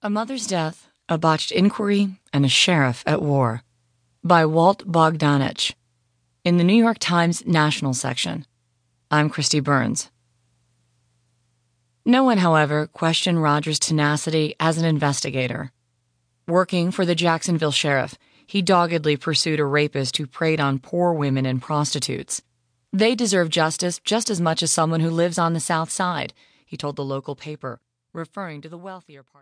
A Mother's Death, a Botched Inquiry, and a Sheriff at War by Walt Bogdanich in the New York Times National section. I'm Kristi Burns. No one, however, questioned Rodgers' tenacity as an investigator. Working for the Jacksonville sheriff, he doggedly pursued a rapist who preyed on poor women and prostitutes. They deserve justice just as much as someone who lives on the South Side, he told the local paper, referring to the wealthier part.